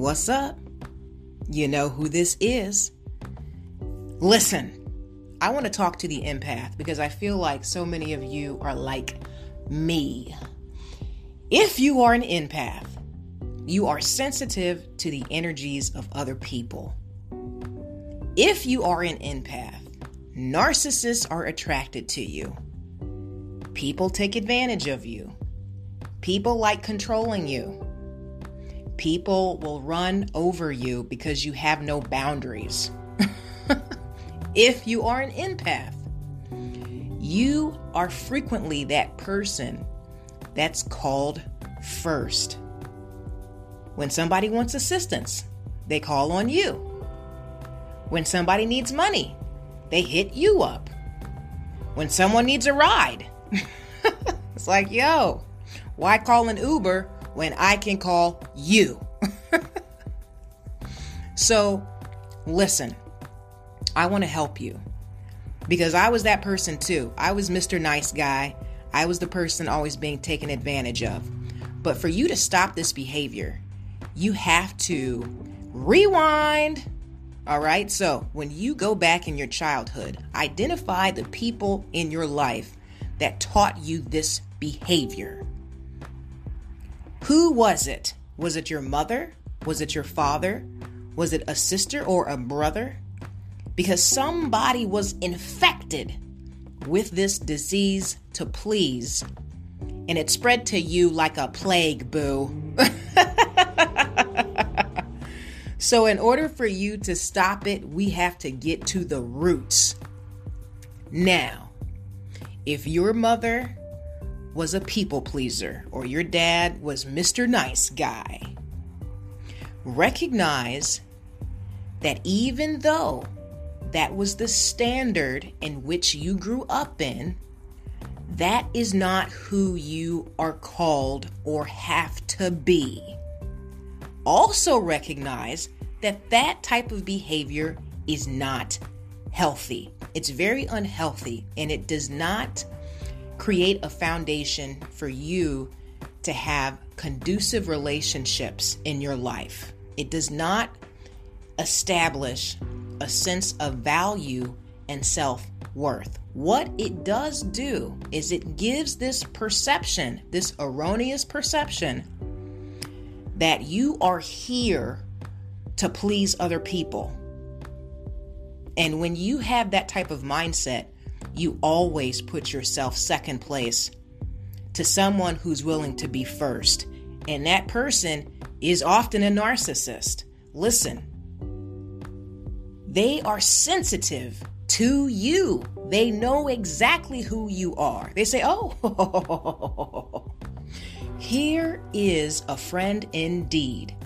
What's up? You know who this is. Listen, I want to talk to the empath because I feel like so many of you are like me. If you are an empath, you are sensitive to the energies of other people. If you are an empath, narcissists are attracted to you. People take advantage of you. People like controlling you. People will run over you because you have no boundaries. if you are an empath, you are frequently that person that's called first. When somebody wants assistance, they call on you. When somebody needs money, they hit you up. When someone needs a ride, it's like, yo, why call an Uber when I can call you. so, listen, I want to help you because I was that person too. I was Mr. Nice Guy. I was the person always being taken advantage of. But for you to stop this behavior, you have to rewind. All right. So when you go back in your childhood, identify the people in your life that taught you this behavior. Who was it? Was it your mother? Was it your father? Was it a sister or a brother? Because somebody was infected with this disease to please, and it spread to you like a plague, boo. so, in order for you to stop it, we have to get to the roots. Now, if your mother was a people pleaser or your dad was Mr. Nice Guy, recognize that even though that was the standard in which you grew up in, that is not who you are called or have to be. Also, recognize that that type of behavior is not healthy. It's very unhealthy and it does not create a foundation for you to have conducive relationships in your life. It does not establish a sense of value and self worth. What it does do is it gives this perception, this erroneous perception, that you are here to please other people. And when you have that type of mindset, you always put yourself second place to someone who's willing to be first. And that person is often a narcissist. Listen, they are sensitive to you. They know exactly who you are. They say, Oh, here is a friend indeed.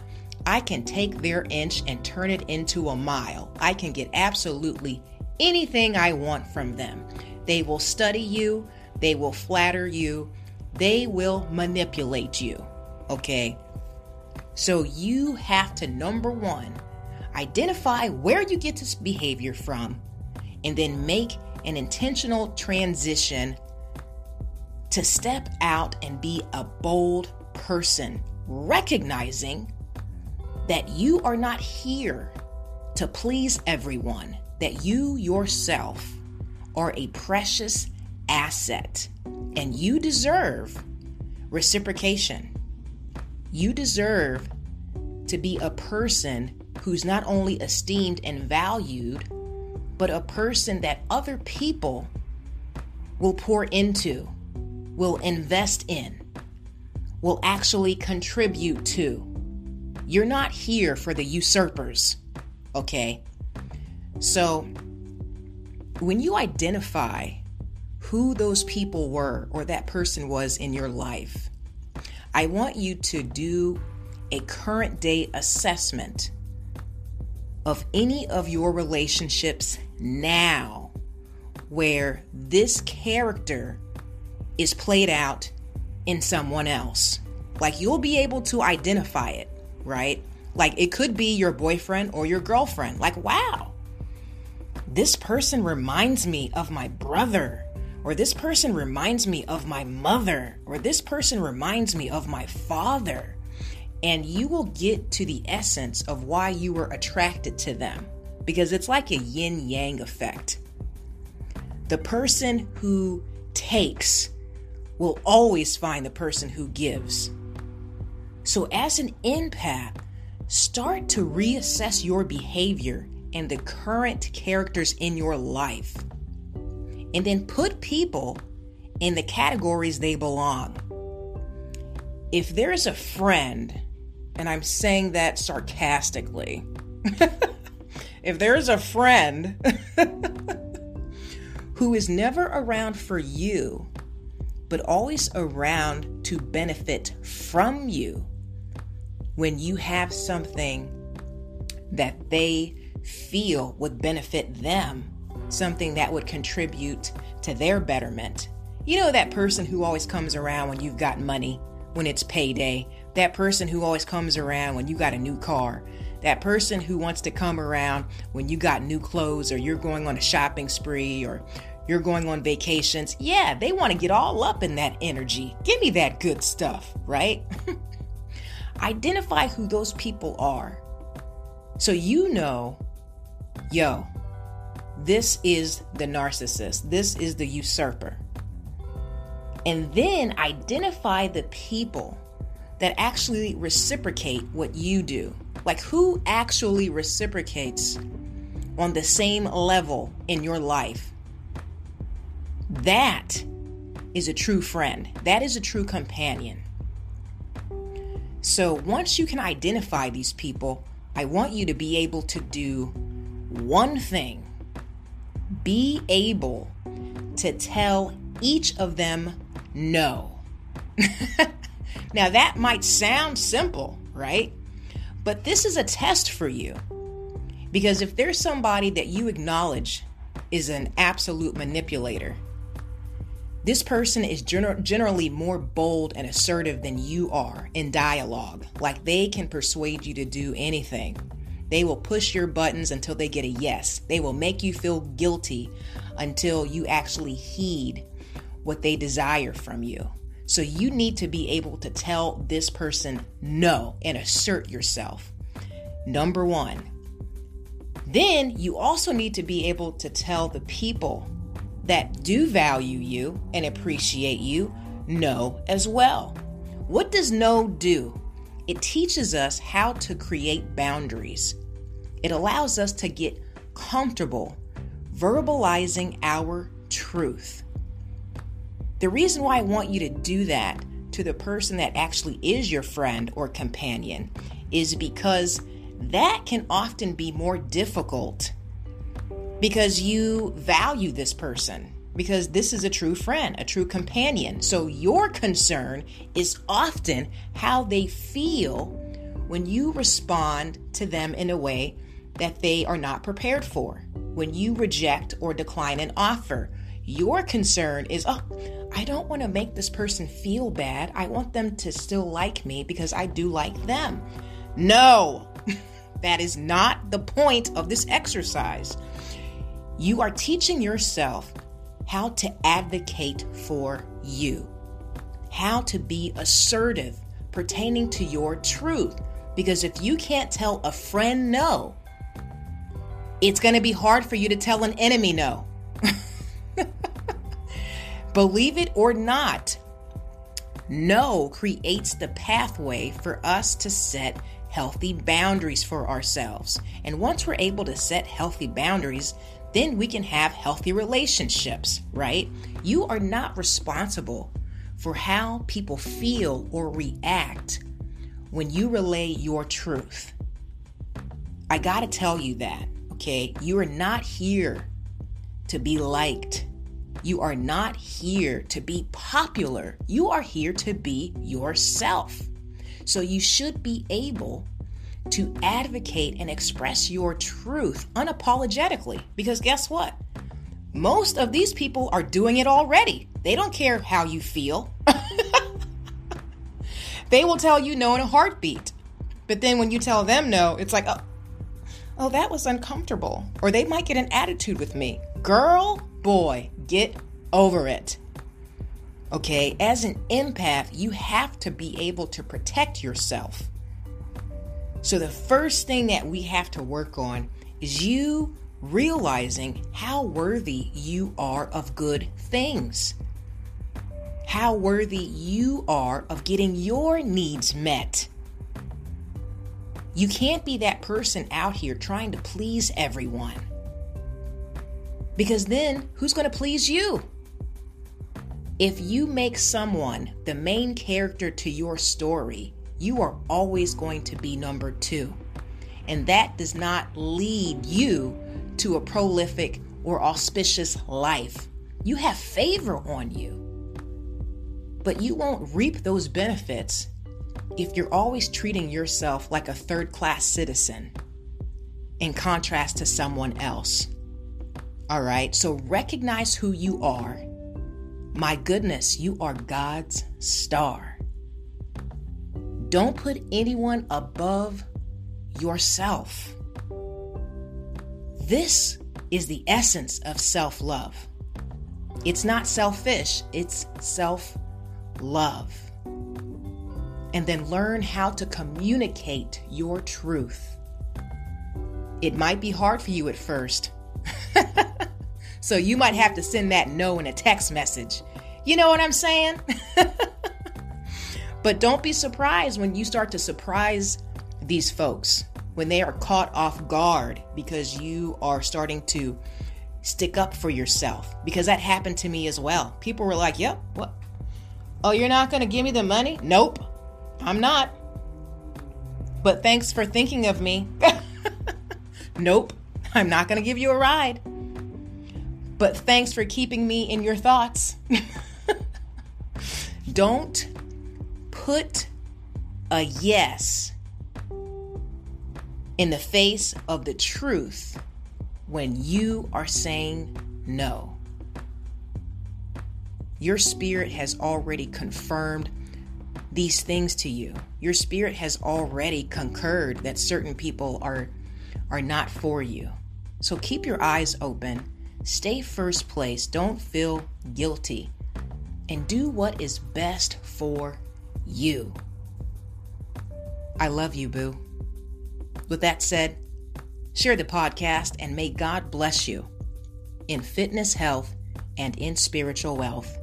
I can take their inch and turn it into a mile. I can get absolutely anything I want from them. They will study you, they will flatter you, they will manipulate you. Okay? So you have to, number one, identify where you get this behavior from, and then make an intentional transition to step out and be a bold person, recognizing that you are not here to please everyone that you yourself are a precious asset and you deserve reciprocation. You deserve to be a person who's not only esteemed and valued, but a person that other people will pour into, will invest in, will actually contribute to. You're not here for the usurpers, okay? So, when you identify who those people were or that person was in your life, I want you to do a current day assessment of any of your relationships now where this character is played out in someone else. Like you'll be able to identify it, right? Like it could be your boyfriend or your girlfriend. Like, wow, this person reminds me of my brother, or this person reminds me of my mother, or this person reminds me of my father. and you will get to the essence of why you were attracted to them because it's like a yin yang effect. The person who takes will always find the person who gives. So, as an empath, start to reassess your behavior and the current characters in your life. And then put people in the categories they belong. If there's a friend, and I'm saying that sarcastically, if there's a friend who is never around for you, but always around to benefit from you when you have something that they feel would benefit them, something that would contribute to their betterment. You know, that person who always comes around when you've got money, when it's payday, that person who always comes around when you got a new car, that person who wants to come around when you got new clothes or you're going on a shopping spree or you're going on vacations. Yeah, they want to get all up in that energy. Give me that good stuff, right? Identify who those people are. So you know, yo, this is the narcissist, this is the usurper. And then identify the people that actually reciprocate what you do. Like who actually reciprocates on the same level in your life. That is a true friend. That is a true companion. So once you can identify these people, I want you to be able to do one thing be able to tell each of them no. now, that might sound simple, right? But this is a test for you. Because if there's somebody that you acknowledge is an absolute manipulator, this person is gener- generally more bold and assertive than you are in dialogue. Like they can persuade you to do anything. They will push your buttons until they get a yes. They will make you feel guilty until you actually heed what they desire from you. So you need to be able to tell this person no and assert yourself. Number one. Then you also need to be able to tell the people that do value you and appreciate you know as well. What does no do? It teaches us how to create boundaries. It allows us to get comfortable verbalizing our truth. The reason why I want you to do that to the person that actually is your friend or companion is because that can often be more difficult because you value this person, because this is a true friend, a true companion. So your concern is often how they feel when you respond to them in a way that they are not prepared for. When you reject or decline an offer, your concern is, oh, I don't want to make this person feel bad. I want them to still like me because I do like them. No, that is not the point of this exercise. You are teaching yourself how to advocate for you, how to be assertive pertaining to your truth. Because if you can't tell a friend no, it's going to be hard for you to tell an enemy no. Believe it or not, no creates the pathway for us to set healthy boundaries for ourselves. And once we're able to set healthy boundaries, then we can have healthy relationships, right? You are not responsible for how people feel or react when you relay your truth. I gotta tell you that, okay? You are not here to be liked. You are not here to be popular. You are here to be yourself. So you should be able to advocate and express your truth unapologetically. Because guess what? Most of these people are doing it already. They don't care how you feel. they will tell you no in a heartbeat. But then when you tell them no, it's like, oh, oh, that was uncomfortable. Or they might get an attitude with me. Girl, boy, get over it. Okay, as an empath, you have to be able to protect yourself So, the first thing that we have to work on is you realizing how worthy you are of good things, how worthy you are of getting your needs met. You can't be that person out here trying to please everyone. Because then, who's going to please you? If you make someone the main character to your story, you are always going to be number two. And that does not lead you to a prolific or auspicious life. You have favor on you. But you won't reap those benefits if you're always treating yourself like a third class citizen in contrast to someone else. All right, so recognize who you are. My goodness, you are God's star. Don't put anyone above yourself. This is the essence of self love. It's not selfish, it's self love. And then learn how to communicate your truth. It might be hard for you at first. so you might have to send that no in a text message. You know what I'm saying? but don't be surprised when you start to surprise these folks when they are caught off guard because you are starting to stick up for yourself. Because that happened to me as well. People were like, yep, what? Oh, you're not going to give me the money? Nope, I'm not. But thanks for thinking of me. nope, I'm not going to give you a ride. But thanks for keeping me in your thoughts. Don't put a yes in the face of the truth when you are saying no. Your spirit has already confirmed these things to you. Your spirit has already concurred that certain people are are not for you. So keep your eyes open. Stay first place. Don't feel guilty. And do what is best for you. I love you, boo. With that said, share the podcast and may God bless you in fitness, health, and in spiritual wealth.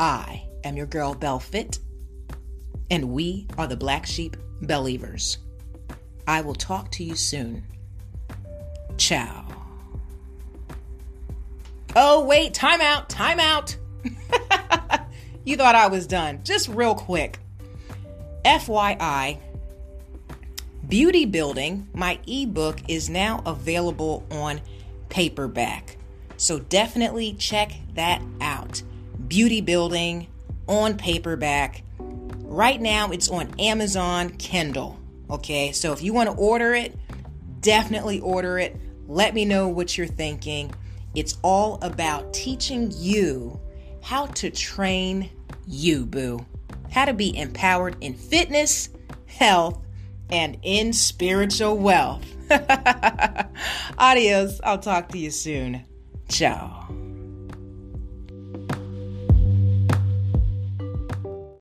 I am your girl, Bell Fit, and we are the Black Sheep Believers. I will talk to you soon. Ciao. Oh, wait, time out, time out. You thought I was done. Just real quick. FYI, Beauty Building, my ebook, is now available on paperback. So definitely check that out. Beauty Building on paperback. Right now, it's on Amazon Kindle. Okay, so if you want to order it, definitely order it. Let me know what you're thinking. It's all about teaching you how to train you, boo. How to be empowered in fitness, health, and in spiritual wealth. Adios. I'll talk to you soon. Ciao.